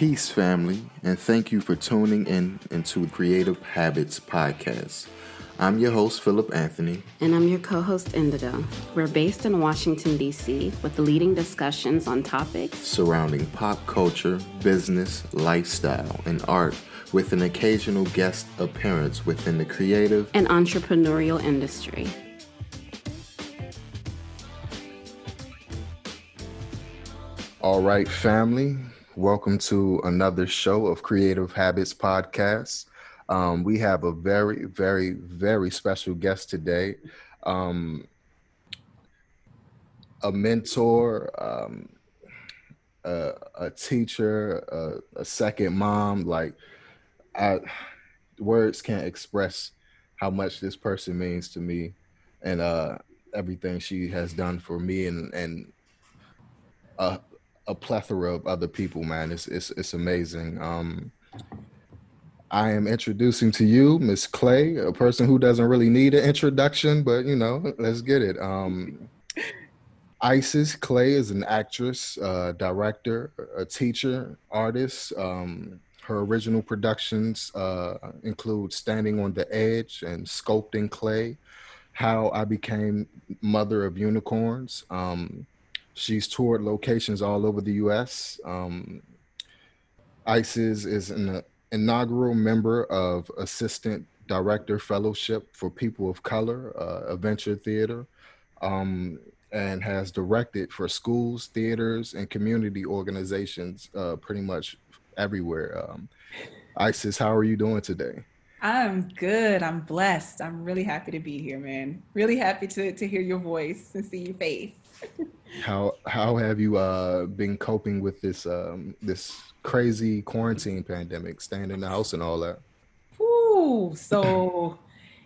Peace, family, and thank you for tuning in into Creative Habits Podcast. I'm your host, Philip Anthony. And I'm your co host, Indigo. We're based in Washington, D.C., with leading discussions on topics surrounding pop culture, business, lifestyle, and art, with an occasional guest appearance within the creative and entrepreneurial industry. All right, family. Welcome to another show of Creative Habits Podcast. Um, we have a very, very, very special guest today. Um, a mentor, um, a, a, teacher, a, a, second mom. Like, I, words can't express how much this person means to me, and uh, everything she has done for me, and and uh, a plethora of other people, man. It's it's it's amazing. Um, I am introducing to you Miss Clay, a person who doesn't really need an introduction, but you know, let's get it. Um, Ayesis Clay is an actress, uh, director, a teacher, artist. Um, her original productions uh, include Standing on the Edge and Sculpting Clay, How I Became Mother of Unicorns. Um, She's toured locations all over the U.S. Um, Ayesis is an inaugural member of Assistant Director Fellowship for People of Color, uh, Adventure Theater, um, and has directed for schools, theaters, and community organizations uh, pretty much everywhere. Um, Ayesis, how are you doing today? I'm good. I'm blessed. I'm really happy to be here, man. Really happy to, to hear your voice and see your face. how how have you uh, been coping with this um, this crazy quarantine pandemic, staying in the house and all that? Ooh, so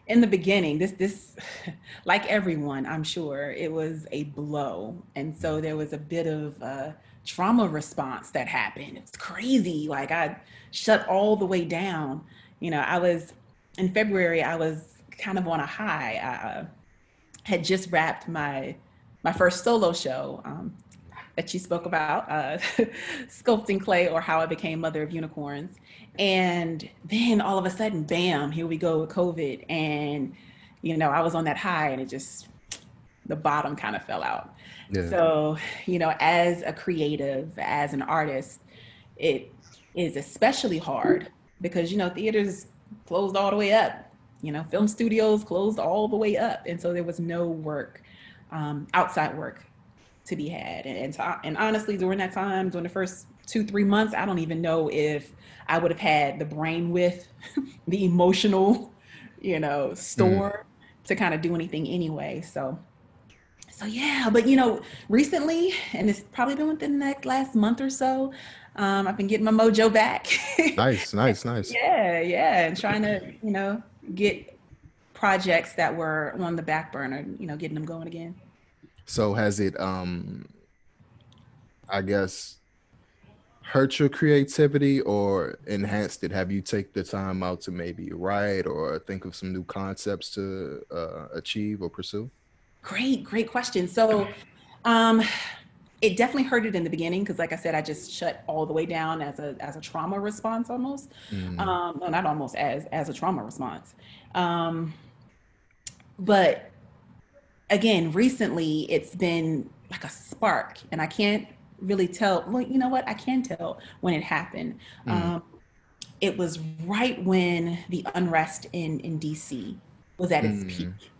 in the beginning, this this like everyone, I'm sure it was a blow, and so there was a bit of a trauma response that happened. It's crazy. Like I shut all the way down. You know, I was in February. I was kind of on a high. I uh, had just wrapped my my first solo show um, that you spoke about, uh, sculpting clay or how I became mother of unicorns. And then all of a sudden, bam, here we go with COVID. And, you know, I was on that high and it just, the bottom kind of fell out. Yeah. So, you know, as a creative, as an artist, it is especially hard because, you know, theaters closed all the way up, you know, film studios closed all the way up. And so there was no work um, outside work to be had. And, and, to, and honestly, during that time, during the first two, three months, I don't even know if I would have had the brain with the emotional, you know, store mm. to kind of do anything anyway. So, so yeah, but you know, recently, and it's probably been within the last month or so, um, I've been getting my mojo back. nice, nice, nice. Yeah, yeah, and trying to, you know, get projects that were on the back burner, you know, getting them going again. So has it um I guess hurt your creativity or enhanced it? Have you take the time out to maybe write or think of some new concepts to uh, achieve or pursue? Great, great question. So um it definitely hurt it in the beginning because like i said i just shut all the way down as a as a trauma response almost mm. um no not almost as as a trauma response um but again, recently it's been like a spark, and I can't really tell. Well, you know what? I can tell when it happened. Mm. Um, it was right when the unrest in in DC was at its mm. peak.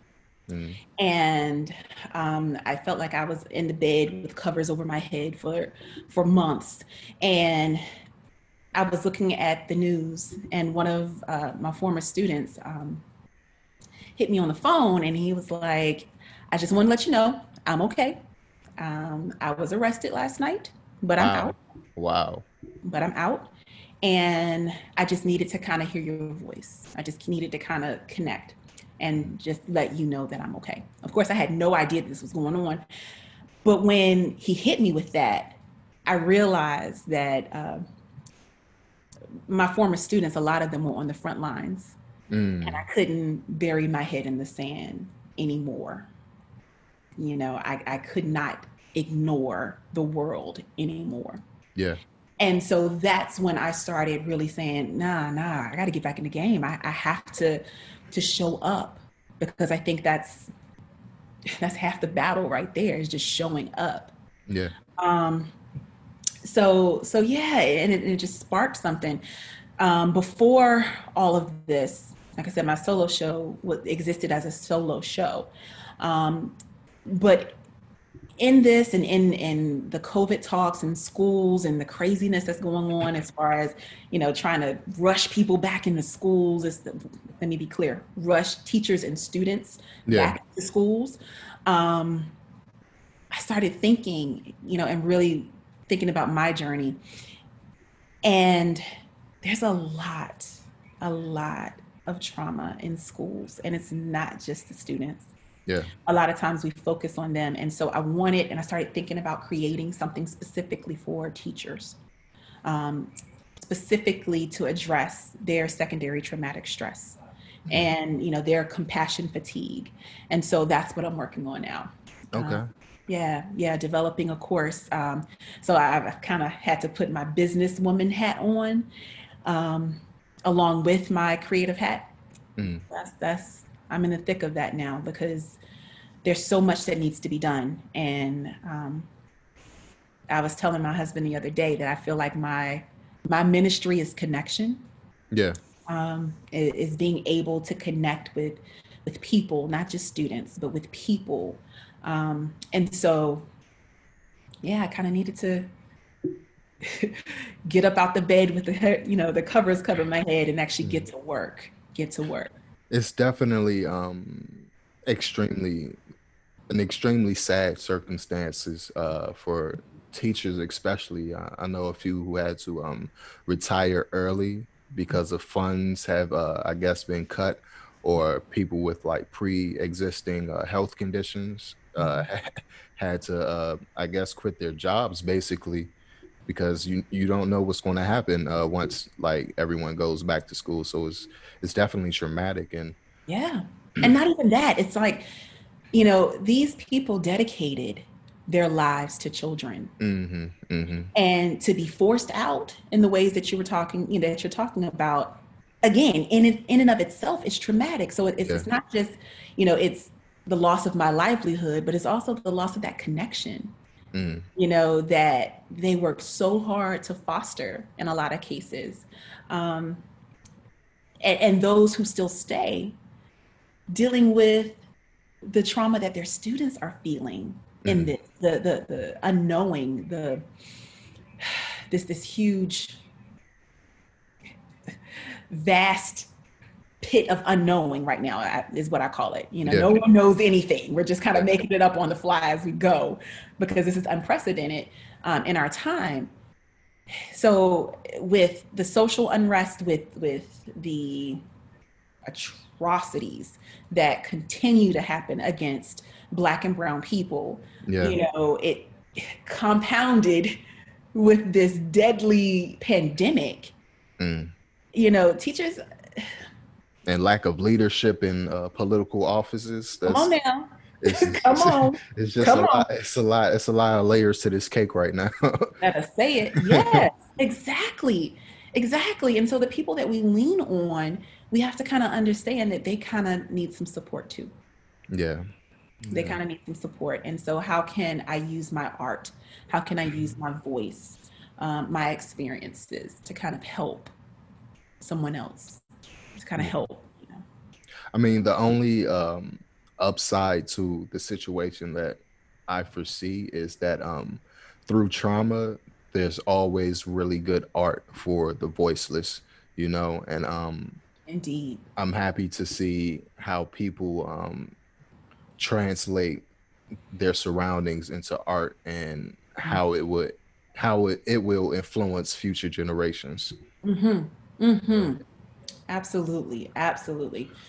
Mm. And um, I felt like I was in the bed with covers over my head for for months, and I was looking at the news, and one of uh, my former students um, hit me on the phone, and he was like, I just want to let you know I'm okay. Um, I was arrested last night, but I'm wow. out. Wow. But I'm out. And I just needed to kind of hear your voice. I just needed to kind of connect and just let you know that I'm okay. Of course, I had no idea this was going on. But when he hit me with that, I realized that uh, my former students, a lot of them were on the front lines. Mm. And I couldn't bury my head in the sand anymore you know i, I could not ignore the world anymore yeah And so that's when I started really saying, nah, nah, I got to get back in the game. I, I have to to show up because I think that's that's half the battle right there is just showing up. Yeah. Um. So so yeah, and it, it just sparked something. Um, before all of this, like I said, my solo show existed as a solo show. Um, but in this and in in the covid talks in schools and the craziness that's going on as far as you know trying to rush people back into schools is let me be clear rush teachers and students yeah. back to schools. Um, i started thinking you know and really thinking about my journey. And there's a lot a lot of trauma in schools and it's not just the students yeah. A lot of times we focus on them. And so i wanted and i started thinking about creating something specifically for teachers um, specifically to address their secondary traumatic stress mm-hmm. and you know their compassion fatigue. And so that's what i'm working on now. Okay. uh, yeah yeah developing a course. Um, so i've kind of had to put my businesswoman hat on um, along with my creative hat. Mm. that's that's I'm in the thick of that now because there's so much that needs to be done. And um, I was telling my husband the other day that I feel like my my ministry is connection. Yeah. Um, is being able to connect with with people, not just students, but with people. Um, and so, yeah, I kind of needed to get up out the bed with the you know the covers cover my head and actually get to work. Get to work it's definitely um extremely an extremely sad circumstances uh for teachers especially. Uh, i know a few who had to um retire early because of funds have uh i guess been cut or people with like pre-existing uh, health conditions uh had to uh i guess quit their jobs basically because you you don't know what's going to happen uh, once like everyone goes back to school. So it's it's definitely traumatic and yeah, and not even that. It's like you know these people dedicated their lives to children mm-hmm, mm-hmm. and to be forced out in the ways that you were talking you know that you're talking about again in in and of itself is traumatic so it's, yeah. it's not just you know it's the loss of my livelihood but it's also the loss of that connection mm. you know, that they work so hard to foster in a lot of cases. Um, and, and those who still stay dealing with the trauma that their students are feeling mm. in this, the, the, the unknowing, the, this, this huge, vast pit of unknowing right now is what I call it. You know, yeah. no one knows anything. We're just kind of making it up on the fly as we go because this is unprecedented um, in our time. So with the social unrest, with with the atrocities that continue to happen against Black and Brown people, yeah. you know, it compounded with this deadly pandemic. Mm. You know, teachers and lack of leadership in uh, political offices. That's, Come on now. It's, Come on. It's just Come a lot. It's a lot. It's a lot of layers to this cake right now. Gotta say it. Yes, exactly. Exactly. And so the people that we lean on, we have to kind of understand that they kind of need some support too. Yeah. They yeah. kind of need some support. And so, how can I use my art? How can I use my voice, um, my experiences to kind of help someone else? To kind of help. You know? I mean, the only um, upside to the situation that I foresee is that um, through trauma, there's always really good art for the voiceless, you know, and um, indeed, I'm happy to see how people um, translate their surroundings into art and mm-hmm. how it would how it, it will influence future generations. Mm-hmm. Mm-hmm. Absolutely, absolutely.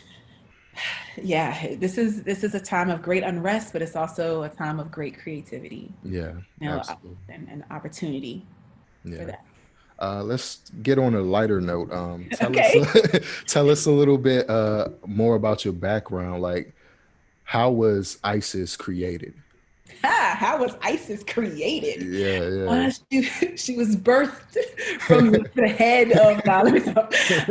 Yeah, this is this is a time of great unrest, but it's also a time of great creativity. Yeah, you know, and, and, opportunity yeah. for that. Uh, let's get on a lighter note. Um, tell okay. us tell us a little bit uh, more about your background. Like, how was Ayesis created? How was Ayesis created? Yeah, yeah. she, she was birthed from the head of dollars.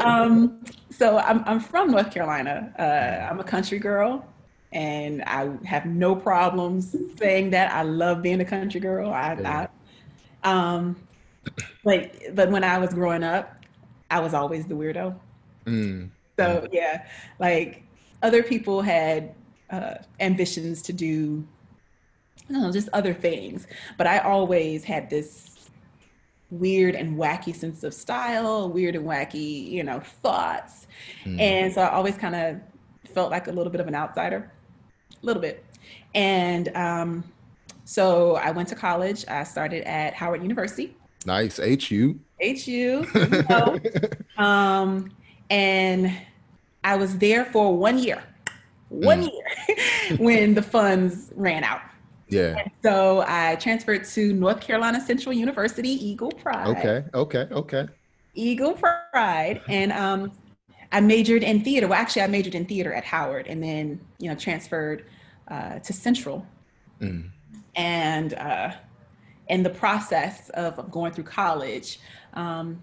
Um, so I'm, I'm from North Carolina. Uh, I'm a country girl, and I have no problems saying that. I love being a country girl. I, yeah. I um, but but when I was growing up, I was always the weirdo. Mm. So yeah, like other people had uh, ambitions to do know, just other things. But I always had this weird and wacky sense of style, weird and wacky, you know, thoughts. Mm. And so I always kind of felt like a little bit of an outsider, a little bit. And um, so I went to college. I started at Howard University. Nice. HU. HU. You know. um, and I was there for one year, one mm. year when the funds ran out. Yeah. And so I transferred to North Carolina Central University, Eagle Pride. Okay, okay, okay. Eagle Pride. And um, I majored in theater. Well, actually, I majored in theater at Howard and then, you know, transferred uh, to Central. Mm. And uh, in the process of going through college, um,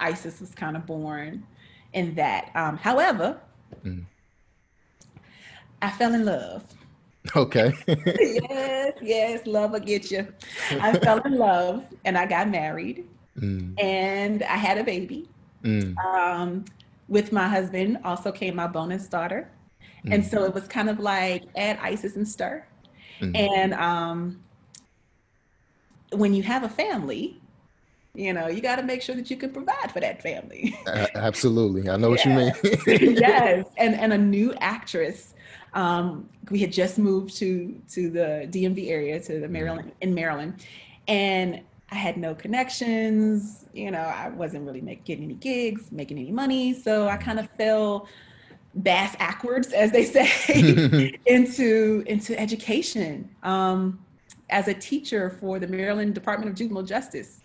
Ayesis was kind of born in that. Um, however, mm. I fell in love Okay. yes, yes, love will get you. I fell in love and I got married mm. and I had a baby. Mm. Um, with my husband also came my bonus daughter. Mm. And so it was kind of like add Ayesis and stir. Mm. And um, when you have a family, you know, you got to make sure that you can provide for that family. Uh, absolutely. I know what you mean. yes. And, and a new actress um, we had just moved to to the DMV area, to the mm-hmm. Maryland in Maryland, and I had no connections. You know, I wasn't really make, getting any gigs, making any money, so I kind of fell bass backwards, as they say, into into education um, as a teacher for the Maryland Department of Juvenile Justice,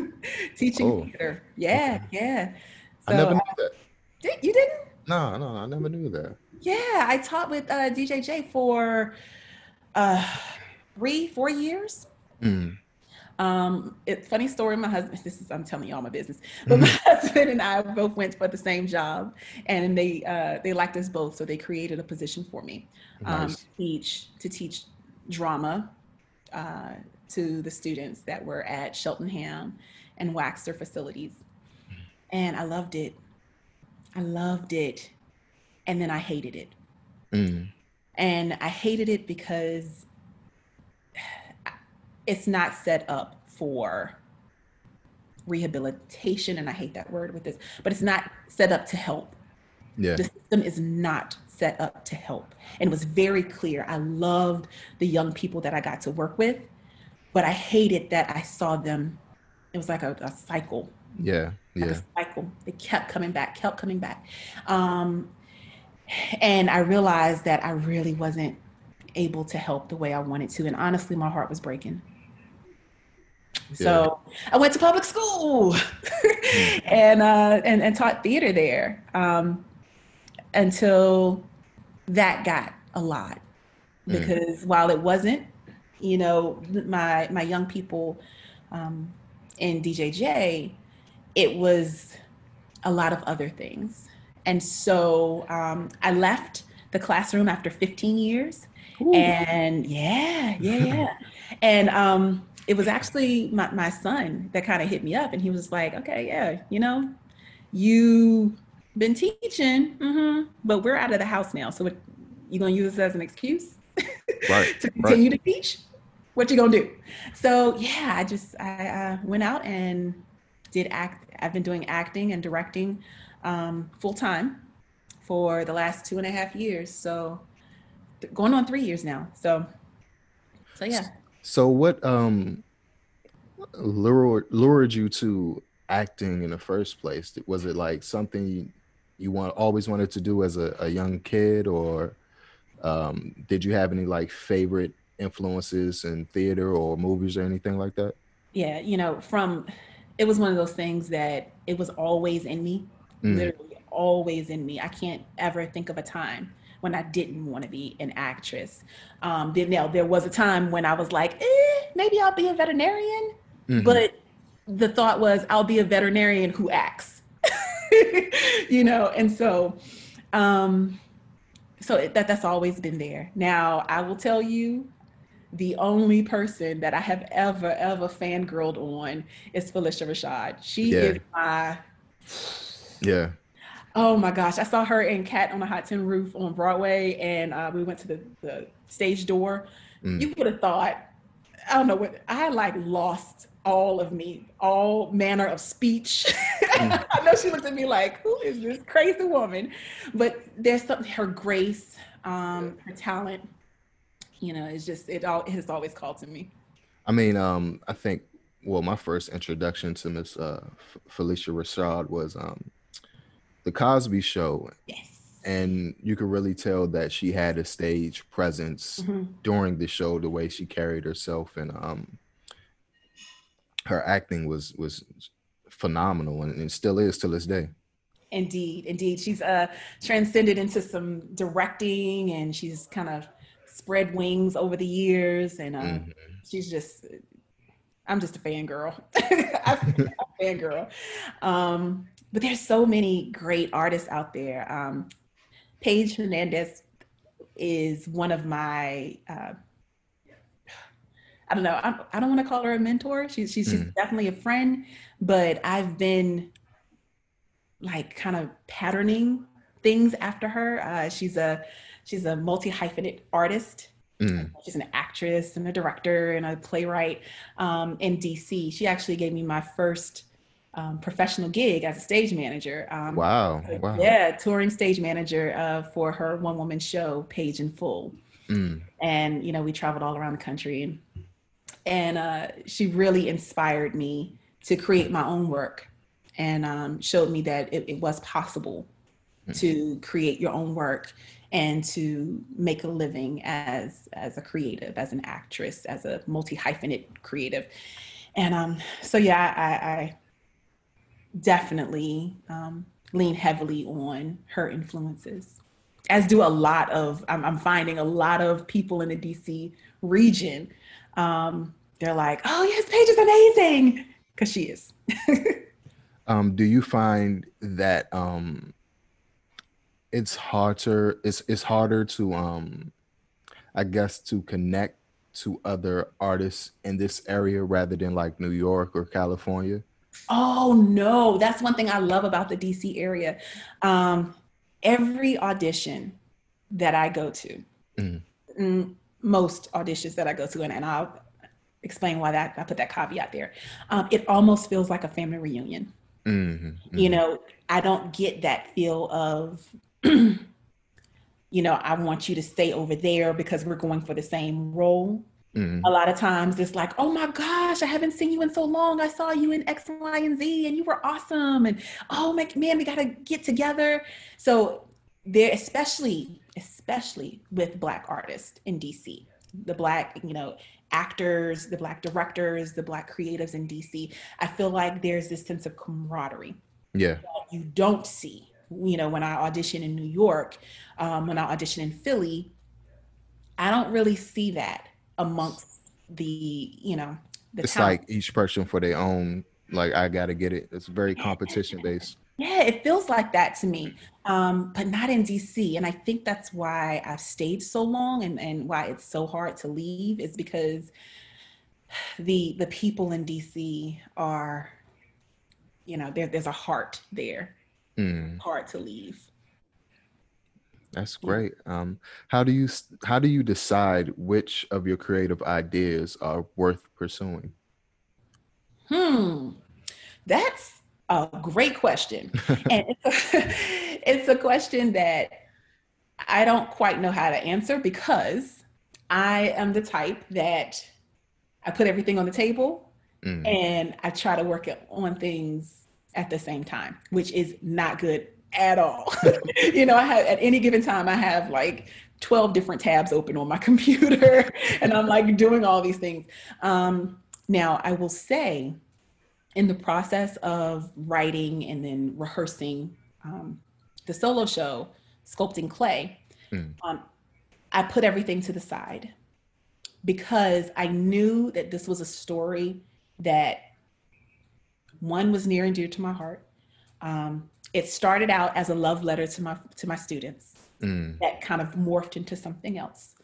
teaching oh. theater. Yeah, okay. yeah. So, I never knew that. Did, you didn't? No, no, I never knew that. Yeah, I taught with uh, DJJ for uh, three, four years. Mm. Um, it, funny story. My husband. This is I'm telling you all my business. But my husband and I both went for the same job, and they uh, they liked us both, so they created a position for me um, nice. to teach to teach drama uh, to the students that were at Cheltenham and Waxter facilities, and I loved it. I loved it and then I hated it. Mm. And I hated it because it's not set up for rehabilitation. And I hate that word with this, but it's not set up to help. Yeah. The system is not set up to help. And it was very clear. I loved the young people that I got to work with, but I hated that I saw them. It was like a, a cycle. Yeah. Yeah. Like cycle. It kept coming back, kept coming back. Um, and I realized that I really wasn't able to help the way I wanted to. And honestly, my heart was breaking. So I went to public school and, uh, and, and taught theater there um, until that got a lot. Mm. Because mm. while it wasn't, you know, my my young people um, in DJJ, it was a lot of other things. And so um, I left the classroom after 15 years. Ooh. And yeah, yeah, yeah. and um, it was actually my, my son that kind of hit me up and he was like, okay, yeah, you know, you been teaching, mm-hmm, but we're out of the house now. So you gonna use this as an excuse right, to continue right. to teach? What you gonna do? So yeah, I just I uh, went out and did act. I've been doing acting and directing um, full time for the last two and a half years. So th- going on three years now. So, so yeah. So what um lured lured you to acting in the first place? Was it like something you, you want always wanted to do as a, a young kid, or um, did you have any like favorite influences in theater or movies or anything like that? Yeah, you know, from it was one of those things that it was always in me mm. literally always in me. I can't ever think of a time when I didn't want to be an actress. Um, then now there was a time when I was like, eh, maybe I'll be a veterinarian, mm-hmm. but the thought was I'll be a veterinarian who acts, you know, and so. Um, so that that's always been there. Now I will tell you, the only person that I have ever ever fangirled on is Phylicia Rashad. She yeah. is my yeah. Oh my gosh, I saw her in Cat on a Hot Tin Roof on Broadway, and uh, we went to the, the stage door. Mm. You would have thought, I don't know what I like lost all of me, all manner of speech. Mm. I know she looked at me like, "Who is this crazy woman?" But there's something her grace, um, her talent. You know, it's just it all it has always called to me. I mean, um, I think well, my first introduction to Miss uh, Phylicia Rashad was um, the Cosby Show. Yes. And you could really tell that she had a stage presence mm-hmm. during the show, the way she carried herself, and um, her acting was was phenomenal, and, and still is to this day. Indeed, indeed, she's uh transcended into some directing, and she's kind of spread wings over the years, and uh, mm-hmm. she's just I'm just a fangirl. I'm a fangirl. Um, but there's so many great artists out there. Um, Paige Hernandez is one of my, uh, I don't know, I, I don't want to call her a mentor. She's, she's, mm. definitely a friend, but I've been like kind of patterning things after her. Uh, she's a, she's a multi hyphenate artist. Mm. She's an actress and a director and a playwright um, in DC. She actually gave me my first um, professional gig as a stage manager. Um, wow. wow. Yeah, touring stage manager uh, for her one woman show, Paige in Full. Mm. And, you know, we traveled all around the country. And uh, she really inspired me to create my own work and um, showed me that it, it was possible mm. to create your own work and to make a living as as a creative, as an actress, as a multi hyphenate creative. And um, so yeah, I, I definitely um, lean heavily on her influences, as do a lot of. I'm, I'm finding a lot of people in the DC region. Um, they're like, "Oh yes, Paige is amazing," because she is. um, do you find that um, it's harder it's it's harder to um I guess to connect to other artists in this area rather than like New York or California? Oh no, that's one thing I love about the DC area. Um, every audition that I go to, mm-hmm. most auditions that I go to, and, and I'll explain why that I put that caveat there. Um, it almost feels like a family reunion. Mm-hmm. Mm-hmm. You know, I don't get that feel of you know, I want you to stay over there because we're going for the same role. Mm-hmm. A lot of times it's like, oh my gosh, I haven't seen you in so long. I saw you in X, Y, and Z, and you were awesome. And oh my man, we got to get together. So there, especially, especially with Black artists in DC, the Black, you know, actors, the Black directors, the Black creatives in DC, I feel like there's this sense of camaraderie. Yeah. you don't see you know, when I audition in New York, um, when I audition in Philly, I don't really see that amongst the, you know, the it's talent. like each person for their own, like, I got to get it. It's very competition based. Yeah, it feels like that to me, um, but not in DC. And I think that's why I've stayed so long and, and why it's so hard to leave is because the the people in DC are, you know, there, there's a heart there mm. hard to leave. That's great. Um, how do you how do you decide which of your creative ideas are worth pursuing? Hmm, that's a great question, and it's a, it's a question that I don't quite know how to answer because I am the type that I put everything on the table mm. and I try to work on things at the same time, which is not good at all. you know, I have at any given time, I have like 12 different tabs open on my computer and I'm like doing all these things. Um, now, I will say, in the process of writing and then rehearsing um, the solo show, Sculpting Clay, Mm. Um, I put everything to the side because I knew that this was a story that one was near and dear to my heart. Um, it started out as a love letter to my to my students mm. that kind of morphed into something else.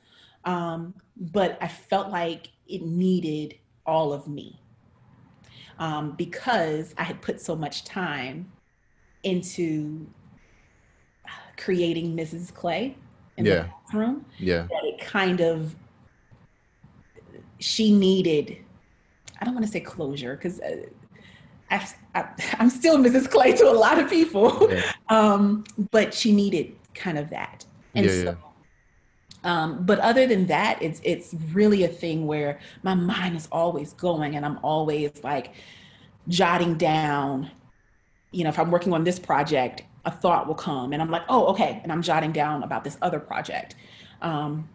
Um, but I felt like it needed all of me um, because I had put so much time into creating Mrs. Clay in yeah. the classroom. Yeah. That it kind of she needed. I don't want to say closure because uh, I, am still Mrs. Clay to a lot of people, yeah. um, but she needed kind of that. And yeah, so. Um, but other than that, it's it's really a thing where my mind is always going, and I'm always like jotting down. You know, if I'm working on this project, a thought will come, and I'm like, oh, okay, and I'm jotting down about this other project. Um,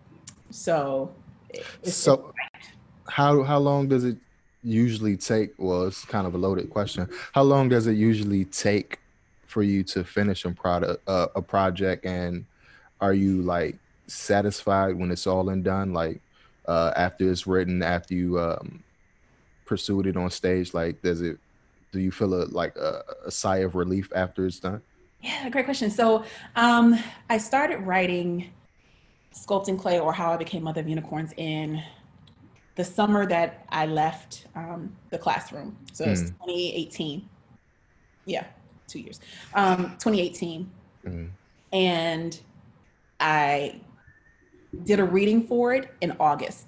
so, so how how long does it usually take? Well, it's kind of a loaded question. How long does it usually take for you to finish a product uh, a project, and are you like satisfied when it's all and done? Like uh, after it's written, after you um, pursued it on stage, like does it? Do you feel a, like a, a sigh of relief after it's done? Yeah, great question. So um, I started writing Sculpting Clay or How I Became Mother of Unicorns in the summer that I left um, the classroom. So mm. it's 2018. Yeah, two years. Um, 2018. Mm. And I did a reading for it in August.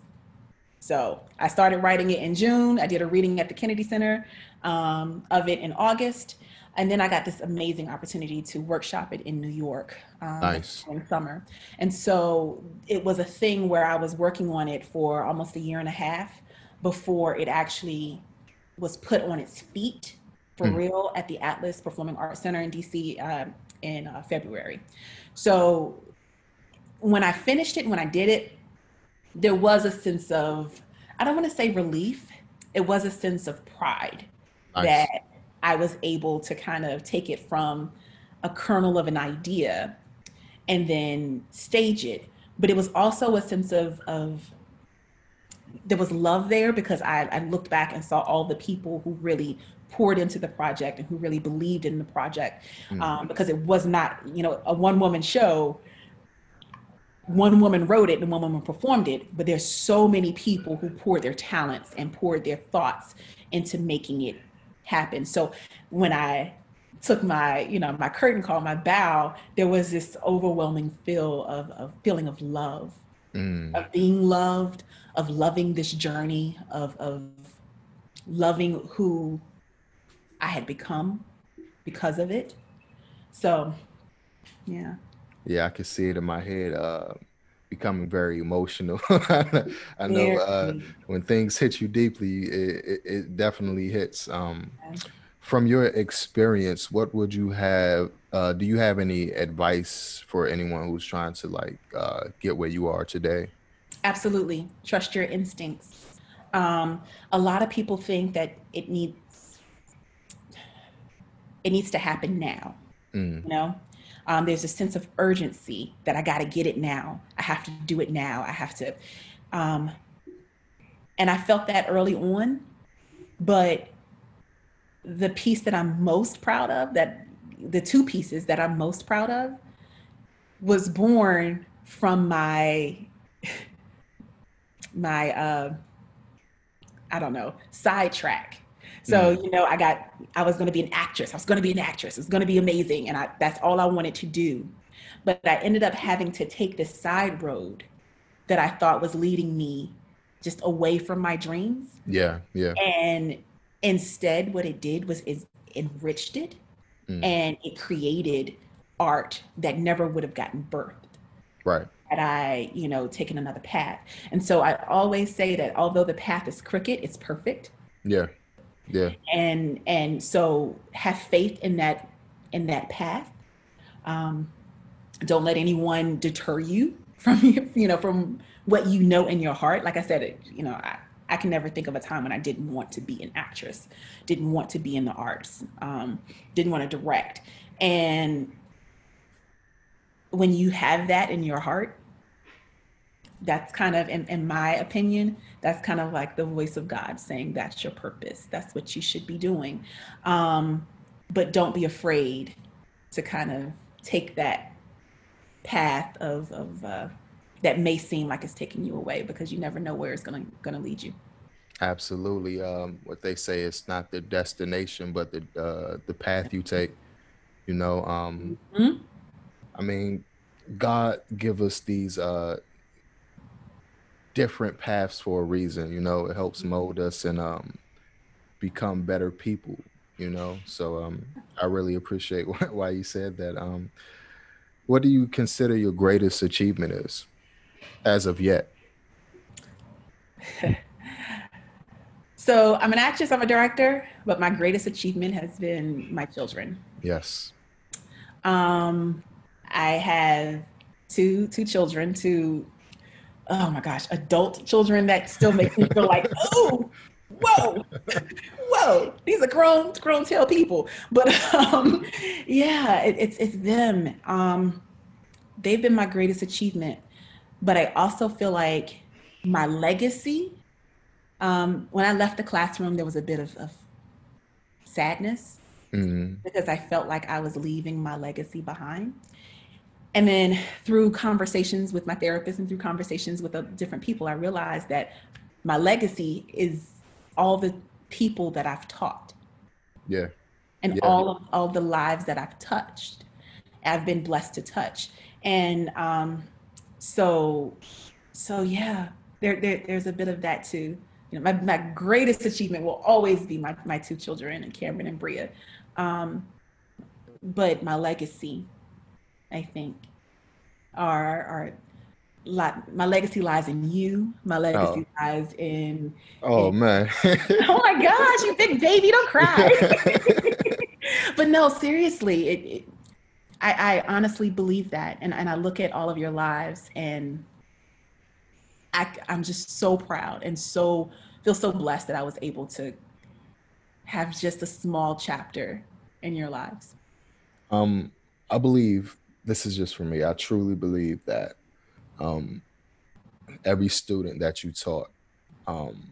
So I started writing it in June. I did a reading at the Kennedy Center um, of it in August. And then I got this amazing opportunity to workshop it in New York um, nice. in summer. And so it was a thing where I was working on it for almost a year and a half before it actually was put on its feet for mm. real at the Atlas Performing Arts Center in DC uh, in uh, February. So when I finished it, when I did it, there was a sense of, I don't want to say relief, it was a sense of pride nice. that I was able to kind of take it from a kernel of an idea and then stage it. But it was also a sense of, of there was love there because I, I looked back and saw all the people who really poured into the project and who really believed in the project mm-hmm. um, because it was not you know a one woman show one woman wrote it and one woman performed it, but there's so many people who poured their talents and poured their thoughts into making it happen. So when I took my, you know, my curtain call, my bow, there was this overwhelming feel of, of feeling of love, mm. of being loved, of loving this journey, of, of loving who I had become because of it. So, yeah. Yeah, I can see it in my head. Uh, becoming very emotional. I know uh, when things hit you deeply, it, it, it definitely hits. Um, from your experience, what would you have? Uh, do you have any advice for anyone who's trying to like uh, get where you are today? Absolutely, trust your instincts. Um, a lot of people think that it needs it needs to happen now. Mm. You know, um, there's a sense of urgency that I got to get it now. I have to do it now. I have to. Um, and I felt that early on, but the piece that I'm most proud of, that the two pieces that I'm most proud of, was born from my my uh, I don't know sidetrack so, mm. you know, I got, I was going to be an actress. I was going to be an actress. It's going to be amazing. And I, that's all I wanted to do. But I ended up having to take this side road that I thought was leading me just away from my dreams. Yeah. Yeah. And instead, what it did was it enriched it mm. and it created art that never would have gotten birthed. Right. Had I, you know, taken another path. And so I always say that although the path is crooked, it's perfect. Yeah yeah. And and so have faith in that in that path. Um don't let anyone deter you from you know from what you know in your heart. Like i said you know i I can never think of a time when I didn't want to be an actress, didn't want to be in the arts, um, didn't want to direct. And when you have that in your heart, that's kind of, in, in my opinion, that's kind of like the voice of God saying that's your purpose. That's what you should be doing. Um, but don't be afraid to kind of take that path of, of uh, that may seem like it's taking you away because you never know where it's going to going to lead you. Absolutely. Um, what they say is not the destination, but the uh, the path you take. You know, um, mm-hmm. I mean, God give us these uh, different paths for a reason. You know, it helps mm-hmm. mold us and um, become better people. You know, so um, I really appreciate why you said that. Um, what do you consider your greatest achievement is, as of yet? so I'm an actress. I'm a director, but my greatest achievement has been my children. Yes. Um, I have two two children, two oh my gosh, adult children that still makes me feel like, oh, whoa, whoa, these are grown grown tail people. But um, yeah, it, it's it's them. Um, they've been my greatest achievement. But I also feel like my legacy. Um, when I left the classroom, there was a bit of, of sadness mm-hmm. because I felt like I was leaving my legacy behind. And then through conversations with my therapist and through conversations with different people, I realized that my legacy is all the people that I've taught. Yeah. And yeah. all of all the lives that I've touched. I've been blessed to touch. And um, so so yeah, there, there there's a bit of that too. You know, my, my greatest achievement will always be my, my two children and Cameron and Bria. Um, but my legacy, I think, are are my legacy lies in you. My legacy oh. lies in. Oh in, man! oh my gosh, you big baby, don't cry. but no, seriously, it, it, I, I honestly believe that, and and I look at all of your lives, and I, I'm just so proud and so feel so blessed that I was able to have just a small chapter in your lives. Um, I believe this is just for me. I truly believe that um, every student that you taught, um,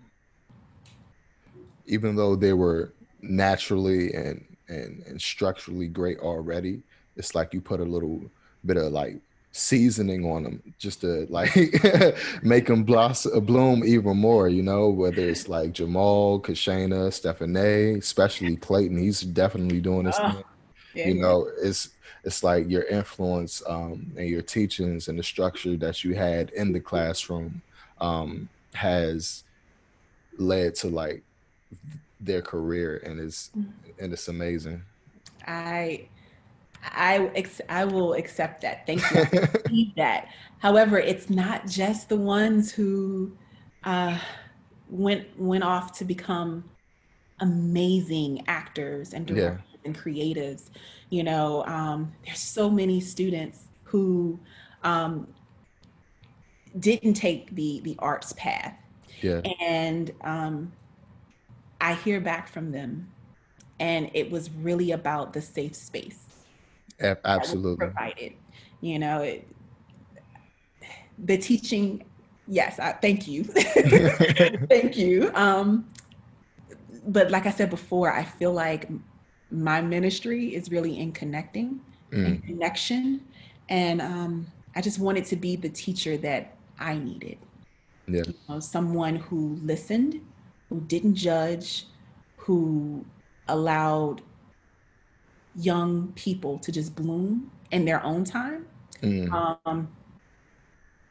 even though they were naturally and, and and structurally great already, it's like you put a little bit of like seasoning on them just to like make them blossom bloom even more you know whether it's like jamal kashana stephanie especially clayton. He's definitely doing this thing yeah, you know it's it's like your influence um, and your teachings and the structure that you had in the classroom um, has led to like their career and it's mm-hmm. and it's amazing. I i ex- i will accept that. Thank you. I that. However it's not just the ones who uh, went went off to become amazing actors and directors. And creatives you know, um, there's so many students who um, didn't take the the arts path. Yeah. And um, I hear back from them, and it was really about the safe space. Absolutely. provided. You know, it, the teaching. Yes, I, thank you. thank you. Um, but like I said before, I feel like my ministry is really in connecting mm. and connection. And um, I just wanted to be the teacher that I needed. Yeah. You know, someone who listened, who didn't judge, who allowed young people to just bloom in their own time. Mm. Um,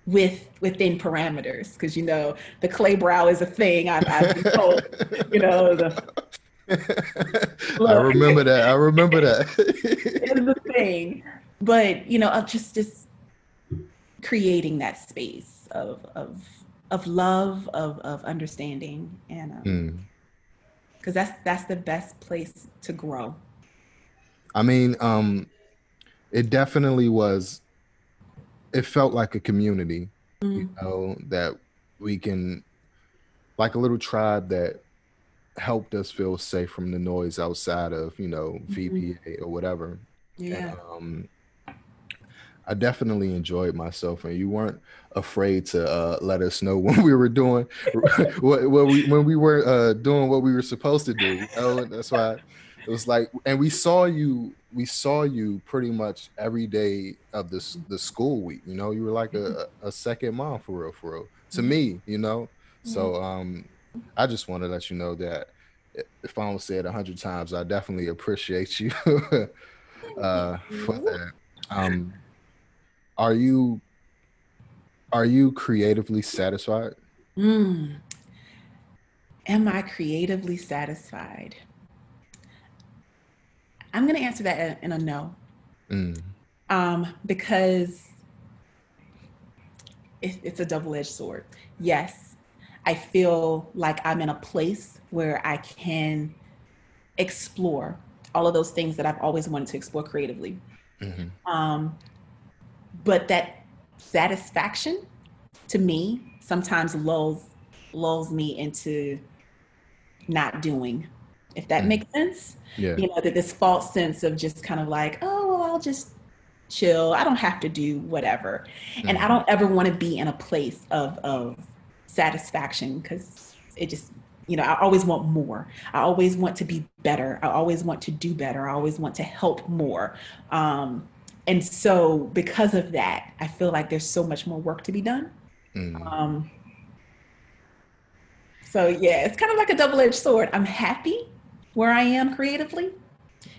with within parameters because you know the clay brow is a thing I've, I've been told you know the I remember that. I remember that. it's the thing, but you know, just just creating that space of of of love, of of understanding, and because um, mm. that's that's the best place to grow. I mean, um, it definitely was. It felt like a community, mm. you know, that we can, like a little tribe that helped us feel safe from the noise outside of you know mm-hmm. VPA or whatever. Yeah. And, um, I definitely enjoyed myself, and you weren't afraid to uh, let us know when we were doing what, what we when we were uh, doing what we were supposed to do. You know? That's why it was like, and we saw you. We saw you pretty much every day of this the school week. You know, you were like a, a second mom for real, for real to me. You know, so um, I just want to let you know that if I don't say it a hundred times, I definitely appreciate you uh, for that. Um, are you are you creatively satisfied? Mm. Am I creatively satisfied? I'm going to answer that in a no. Mm. Um, because it, it's a double edged sword. Yes, I feel like I'm in a place where I can explore all of those things that I've always wanted to explore creatively. Mm-hmm. Um, but that satisfaction to me sometimes lulls lulls me into not doing if that mm. makes sense yeah. you know that this false sense of just kind of like oh well i'll just chill i don't have to do whatever mm. and i mm-hmm. don't ever want to be in a place of of satisfaction because it just you know i always want more. I always want to be better. I always want to do better. I always want to help more. Um, and so because of that i feel like there's so much more work to be done. Mm. um, so yeah it's kind of like a double-edged sword. I'm happy where i am creatively.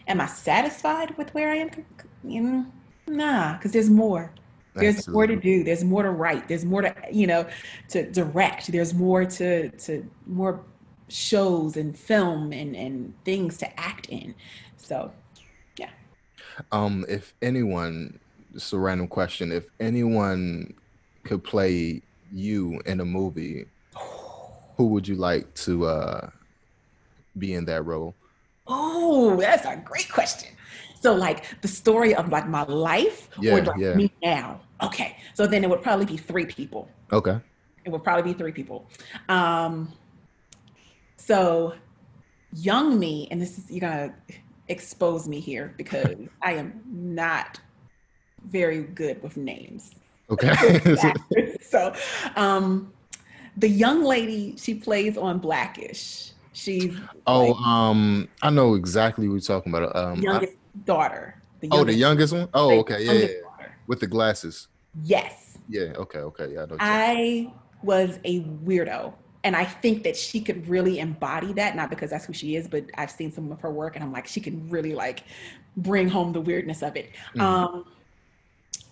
Am i satisfied with where i am? Nah because there's more there's Absolutely. more to do there's more to write there's more to you know to direct there's more to to more shows and film and and things to act in so yeah. um, if anyone, it's a random question, if anyone could play you in a movie, who would you like to uh, be in that role? Oh, that's a great question. So, like the story of like my life, yeah, or like yeah. me now. Okay, so then it would probably be three people. Okay, it would probably be three people. Um, so young me, and this is you're gonna expose me here because I am not very good with names. Okay. so, um, the young lady she plays on Blackish. She's oh, like, um, I know exactly what you're talking about. Um, youngest I, daughter. The youngest, oh, the youngest one. Oh, okay, yeah, yeah. With the glasses. Yes. Yeah. Okay. Okay. Yeah. I, I was a weirdo and I think that she could really embody that, not because that's who she is, but I've seen some of her work and I'm like, she can really like bring home the weirdness of it. Mm-hmm. Um,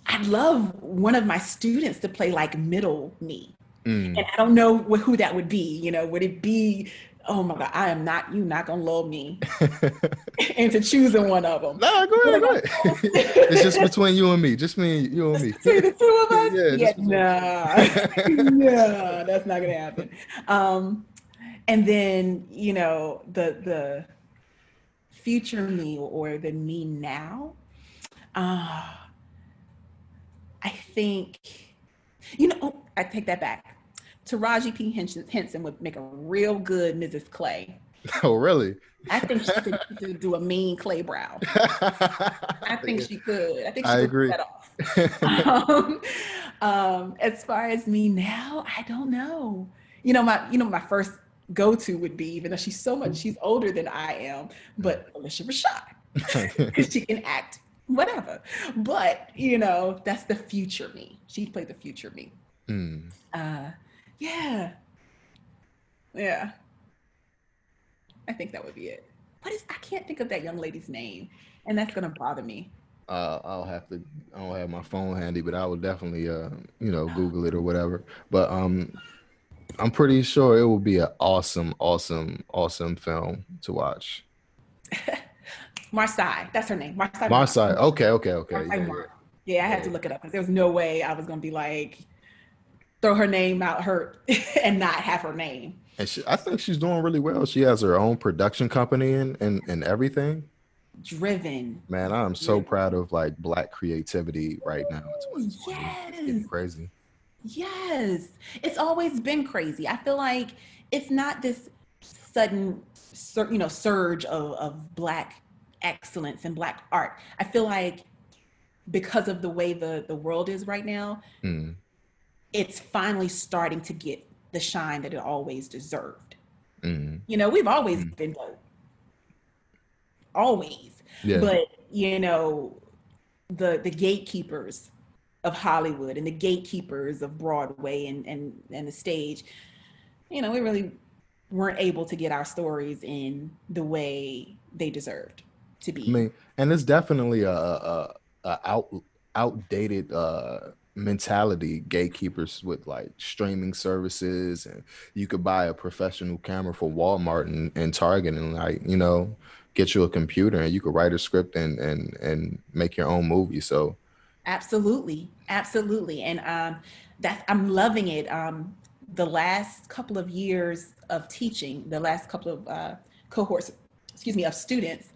I'd love one of my students to play like middle me. Mm. And I don't know who that would be. You know, would it be oh my god, I am not you not gonna love me into choosing one of them. No, go ahead, go ahead. it's just between you and me, just me, you and me. Between the two of us. Yeah, yeah nah, nah, that's not gonna happen. Um, and then you know the the future me or the me now. Uh, I think you know. Oh, I take that back. Taraji P. Henson would make a real good Mrs. Clay. Oh, really? I think she could, do a mean Clay brow. I think she could. I think she I could agree. that off. um, um, as far as me now, I don't know. You know, my you know my first go to would be even though she's so much she's older than I am, but Phylicia Rashad. Because she can act whatever. But you know, that's the future me. She'd play the future me. Mm. Uh, yeah. Yeah. I think that would be it. What is I can't think of that young lady's name. And that's gonna bother me. Uh, I'll have to I don't have my phone handy, but I will definitely uh, you know, Google it or whatever. But um I'm pretty sure it will be an awesome, awesome, awesome film to watch. Marsai, that's her name. Marsai. Marsai. Okay, okay, okay. Yeah, yeah. yeah, I had to look it up because there was no way I was gonna be like, throw her name out her and not have her name. And she, I think she's doing really well. She has her own production company and and, and everything. Driven. Man, I'm so Driven. proud of like black creativity right now. It's, yes. It's crazy. Yes. It's always been crazy. I feel like it's not this sudden you know surge of, of black excellence and black art. I feel like because of the way the the world is right now, Mm. It's finally starting to get the shine that it always deserved. Mm. You know, we've always Mm. been dope. Always. Yeah. But, you know, the the gatekeepers of Hollywood and the gatekeepers of Broadway and and and the stage, you know, we really weren't able to get our stories in the way they deserved to be. I mean, and it's definitely a, a, a out outdated uh mentality gatekeepers with like streaming services and you could buy a professional camera for Walmart and, and Target and like you know get you a computer and you could write a script and and and make your own movie. So Absolutely, absolutely, and um, that's I'm loving it. Um, the last couple of years of teaching, the last couple of uh, cohorts, excuse me, of students,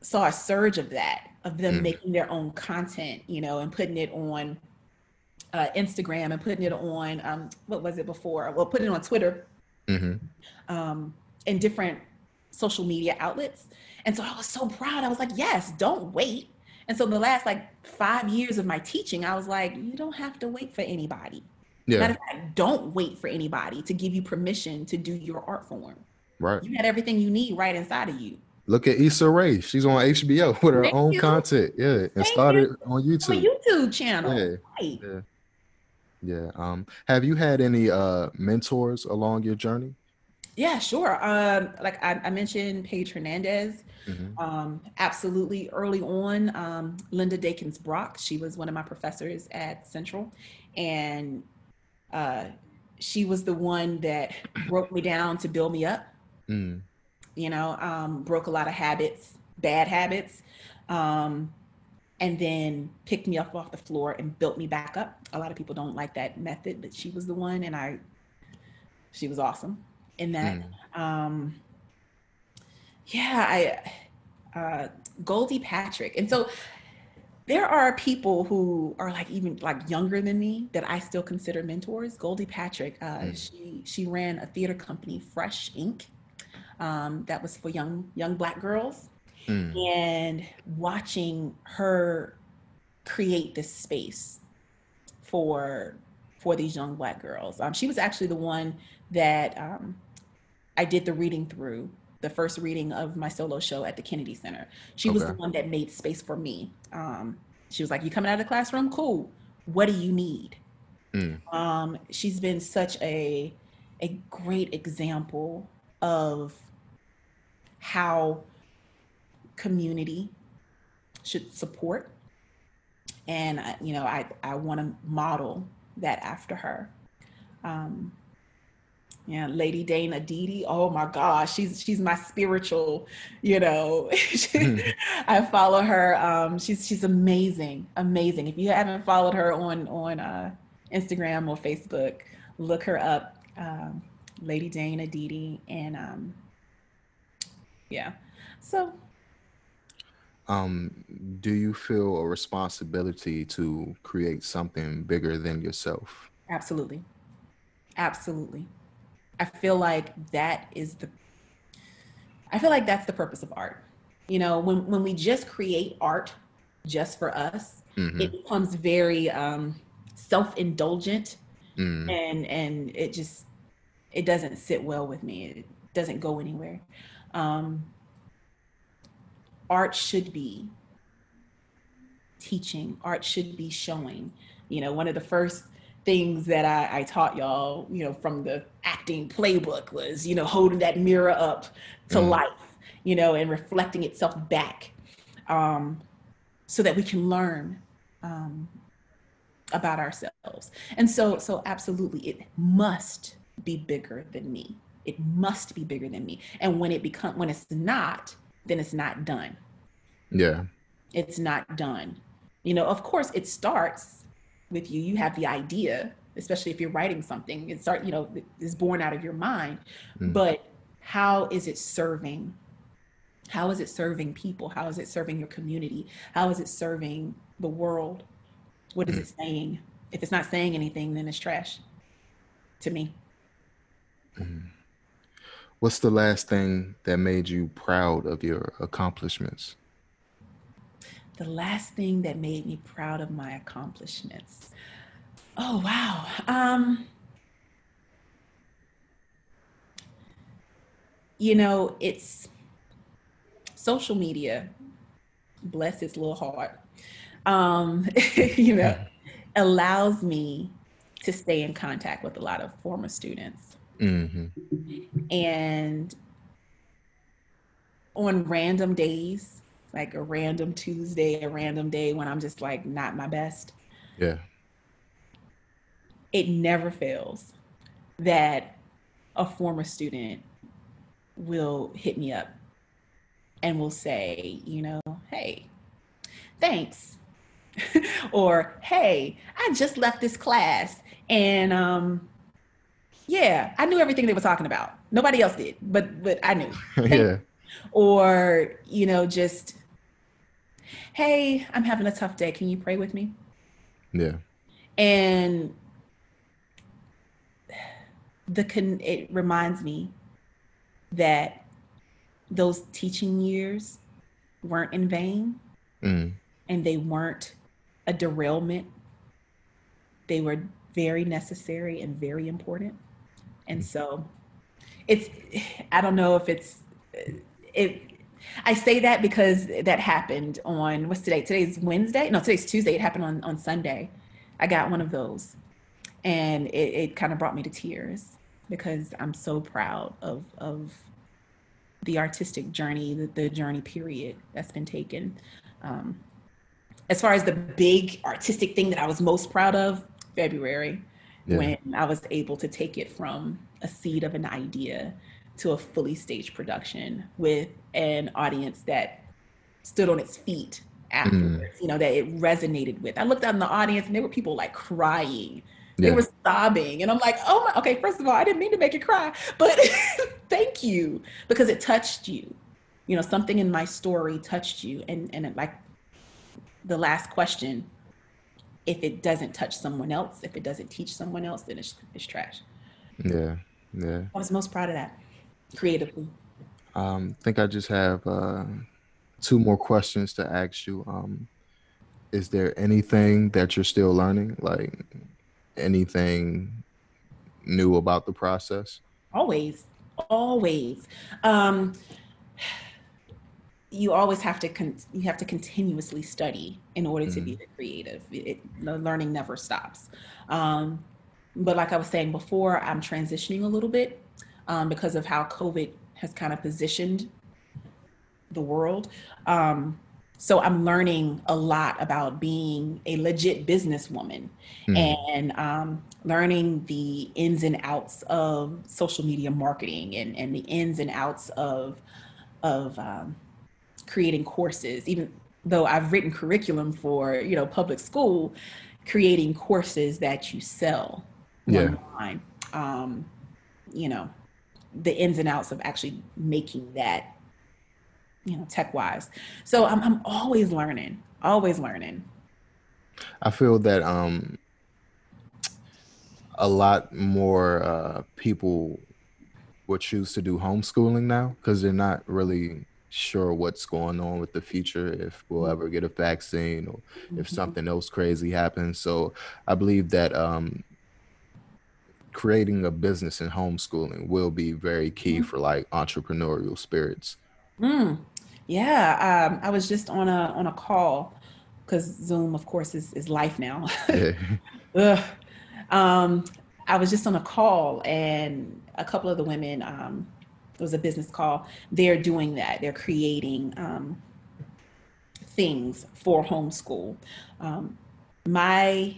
saw a surge of that, of them Mm. making their own content, you know, and putting it on uh, Instagram and putting it on um, what was it before? Well, putting it on Twitter mhm. um, and different social media outlets. And so I was so proud. I was like, yes, don't wait. And so the last like five years of my teaching, I was like, you don't have to wait for anybody. yeah Matter of fact, don't wait for anybody to give you permission to do your art form. right You had everything you need right inside of you. Look at Issa Rae she's on HBO with her Thank own you. content yeah and Thank started you. on On a YouTube YouTube channel. yeah Right. yeah yeah um have you had any uh mentors along your journey Yeah, sure. Um, like I, I mentioned, Paige Hernandez. Mhm. Um, absolutely. Early on, um, Linda Dakins Brock, she was one of my professors at Central, and uh, she was the one that broke me down to build me up. Mm. You know, um, broke a lot of habits, bad habits, um, and then picked me up off the floor and built me back up. A lot of people don't like that method, but she was the one, and I, she was awesome in that. Mm. Um, yeah, I uh, Goldie Patrick, and so there are people who are like even like younger than me that I still consider mentors. Goldie Patrick, uh, Mm. she she ran a theater company, Fresh Inc. Um, that was for young young black girls, Mm. and watching her create this space for for these young black girls. Um, she was actually the one that um, I did the reading through the first reading of my solo show at the Kennedy Center. She was the one that made space for me. Um, she was like, "You coming out of the classroom? Cool. What do you need?" Mm. Um, she's been such a a great example of how community should support, and you know, I I want to model that after her. Um, yeah, Lady Dana Didi. Oh my gosh, she's she's my spiritual, you know. I follow her. Um, she's she's amazing, amazing. If you haven't followed her on on uh, Instagram or Facebook, look her up, um, Lady Dana Didi, and um, yeah. So Um, do you feel a responsibility to create something bigger than yourself? Absolutely. Absolutely. I feel like that is the I feel like that's the purpose of art. You know, when when we just create art just for us, Mhm. it becomes very um self-indulgent Mm. and and it just it doesn't sit well with me. It doesn't go anywhere. Um art should be teaching. Art should be showing. You know one of the first things that I, I taught y'all you know from the acting playbook was you know holding that mirror up to Mm. life you know and reflecting itself back um, so that we can learn um, about ourselves. And so so absolutely it must be bigger than me it must be bigger than me and when it become when it's not then it's not done Yeah. it's not done. You know, of course, it starts with you. You have the idea, especially if you're writing something. It start, you know, is born out of your mind. Mm. But how is it serving? How is it serving people? How is it serving your community? How is it serving the world? What is it saying? If it's not saying anything, then it's trash to me. What's the last thing that made you proud of your accomplishments? the last thing that made me proud of my accomplishments. Oh wow. Um you know, it's social media, bless its little heart, um, you know, allows me to stay in contact with a lot of former students. Mm-hmm. And on random days, like a random Tuesday, a random day when I'm just like not my best. Yeah. It never fails that a former student will hit me up and will say, you know, hey, thanks. or hey, I just left this class and um yeah, I knew everything they were talking about. Nobody else did, but but I knew. yeah. Or, you know, just hey, I'm having a tough day. Can you pray with me? Yeah. And the con it reminds me that those teaching years weren't in vain mm. and they weren't a derailment. They were very necessary and very important. And mm. so it's, I don't know if it's, it, I say that because that happened on, what's today? Today's Wednesday? No, today's Tuesday. It happened on, on Sunday. I got one of those and it, it kind of brought me to tears because I'm so proud of of the artistic journey, the, the journey period that's been taken. Um, as far as the big artistic thing that I was most proud of, February, yeah. when I was able to take it from a seed of an idea to a fully staged production with an audience that stood on its feet afterwards, mm. you know, that it resonated with. I looked out in the audience and there were people like crying they yeah. were sobbing. And I'm like, oh my, okay, first of all, I didn't mean to make you cry, but thank you because it touched you. You know, something in my story touched you. And, and like the last question, if it doesn't touch someone else, if it doesn't teach someone else, then it's, it's trash. Yeah. Yeah. I was most proud of that creatively. Um, I think I just have uh, two more questions to ask you. Um, is there anything that you're still learning? Like, anything new about the process? Always, always. Um, you always have to con- you have to continuously study in order to mm-hmm. be creative. It, the learning never stops. Um, but like I was saying before, I'm transitioning a little bit um, because of how COVID has kind of positioned the world. Um, so I'm learning a lot about being a legit businesswoman mm. and um, learning the ins and outs of social media marketing and, and the ins and outs of of um, creating courses. Even though I've written curriculum for you know public school, creating courses that you sell yeah. online. Um, you know, the ins and outs of actually making that you know, tech wise. So I'm I'm always learning, always learning. I feel that um a lot more uh people would choose to do homeschooling now because they're not really sure what's going on with the future if we'll ever get a vaccine or if mm-hmm. something else crazy happens so i believe that um, creating a business in homeschooling will be very key mm-hmm. for like entrepreneurial spirits mm. Yeah, um, I was just on a on a call because Zoom, of course, is is life now. um, I was just on a call, and a couple of the women. It was a business call. They're doing that. They're creating um, things for homeschool. Um, my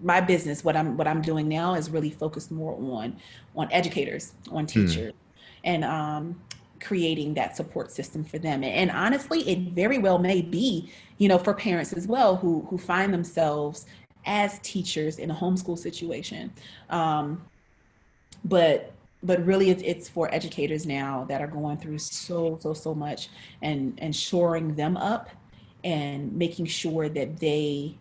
my business, what I'm what I'm doing now, is really focused more on on educators, on hmm. teachers. Mm and um, creating that support system for them. And honestly, it very well may be, you know, for parents as well who who find themselves as teachers in a homeschool situation. Um, but but really it's, it's for educators now that are going through so so so much and and shoring them up and making sure that they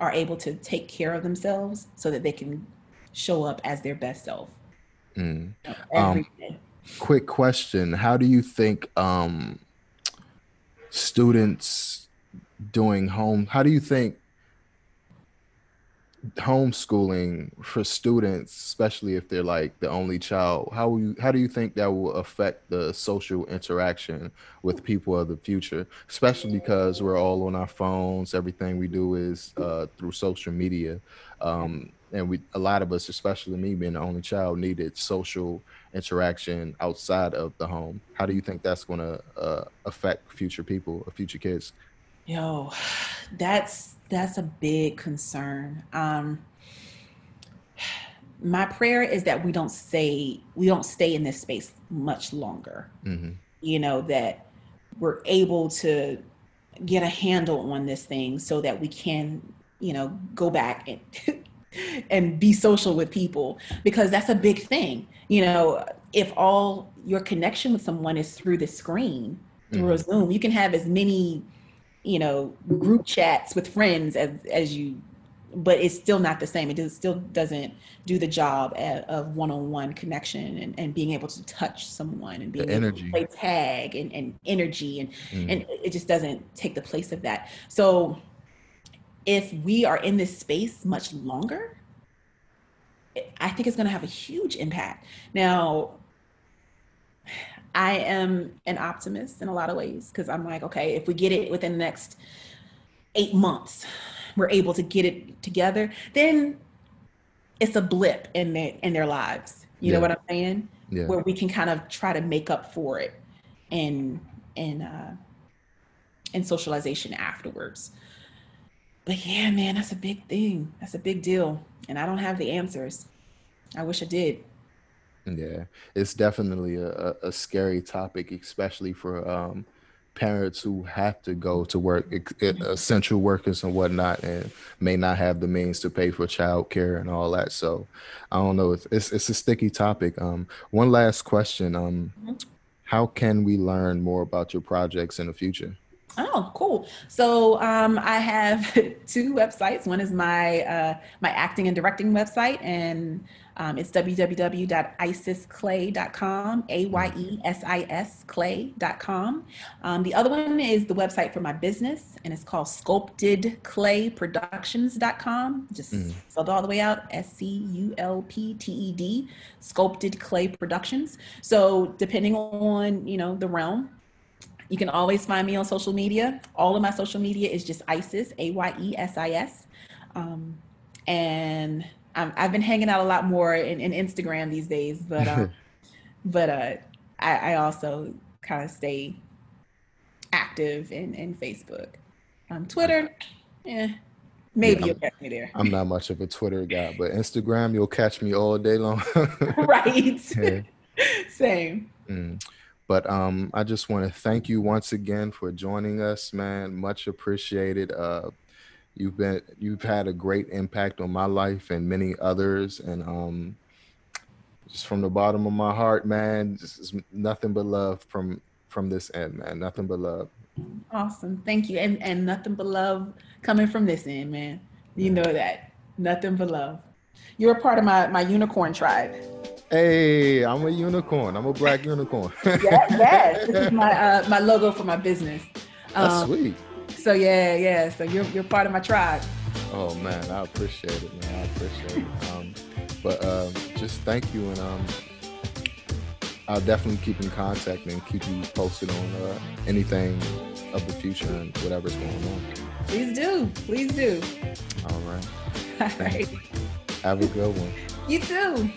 are able to take care of themselves so that they can show up as their best self. Mm. um, quick question. How do you think um students doing home how do you think homeschooling for students especially if they're like the only child how you how do you think that will affect the social interaction with people of the future? Especially because we're all on our phones everything we do is uh, through social media. Um, and we a lot of us especially me being the only child needed social interaction outside of the home. How do you think that's going to uh, affect future people or future kids Yo, that's that's a big concern. Um, my prayer is that we don't stay we don't stay in this space much longer. Mm-hmm. You know that we're able to get a handle on this thing so that we can, you know, go back and and be social with people because that's a big thing. You know, if all your connection with someone is through the screen, through mm-hmm. a Zoom, you can have as many you know group chats with friends as as you but it's still not the same. It does, still doesn't do the job at, of one-on-one connection and, and being able to touch someone and being the able to play tag and, and energy and mm. and it just doesn't take the place of that. So if we are in this space much longer i think it's going to have a huge impact. Now I am an optimist in a lot of ways because I'm like, okay, if we get it within the next eight months, we're able to get it together, then it's a blip in their in their lives. You yeah. know what I'm saying? Yeah. Where we can kind of try to make up for it in in uh in socialization afterwards. But yeah, man, that's a big thing. That's a big deal. And I don't have the answers. I wish I did. Yeah, it's definitely a, a scary topic, especially for um, parents who have to go to work, essential workers and whatnot, and may not have the means to pay for childcare and all that. So, I don't know. It's it's, it's a sticky topic. Um, one last question. Um, mm-hmm. how can we learn more about your projects in the future? Oh, cool. So um, I have two websites. One is my uh, my acting and directing website, and um, it's www.ayesisclay.com, A Y E S I S clay.com. Um, the other one is the website for my business, and it's called sculptedclayproductions.com. Just mm. spelled all the way out S C U L P T E D, Sculpted Clay Productions. So, depending on you know the realm, you can always find me on social media. All of my social media is just Ayesis, A Y E S I S. Um, and i have been hanging out a lot more in, in Instagram these days, but um, but uh, I, I, also kind of stay active in, in Facebook. Um, Twitter, yeah, maybe yeah, you'll catch me there. I'm not much of a Twitter guy, but Instagram, you'll catch me all day long. right. Yeah. Same. Mm. But um, I just want to thank you once again for joining us, man. Much appreciated. Uh, you've been you've had a great impact on my life and many others, and um, just from the bottom of my heart, man, just nothing but love from from this end, man. Nothing but love. Awesome, thank you, and and nothing but love coming from this end, man. You know that nothing but love. You're a part of my my unicorn tribe. Hey, I'm a unicorn. I'm a black unicorn. yes, yes. This is my uh, my logo for my business. That's um, sweet. So yeah, yeah. So you're you're part of my tribe. Oh man, I appreciate it, man. I appreciate it. Um, but um, just thank you, and um, I'll definitely keep in contact and keep you posted on uh, anything of the future and whatever's going on. Please do, please do. All right. All right. Have a good one. You too.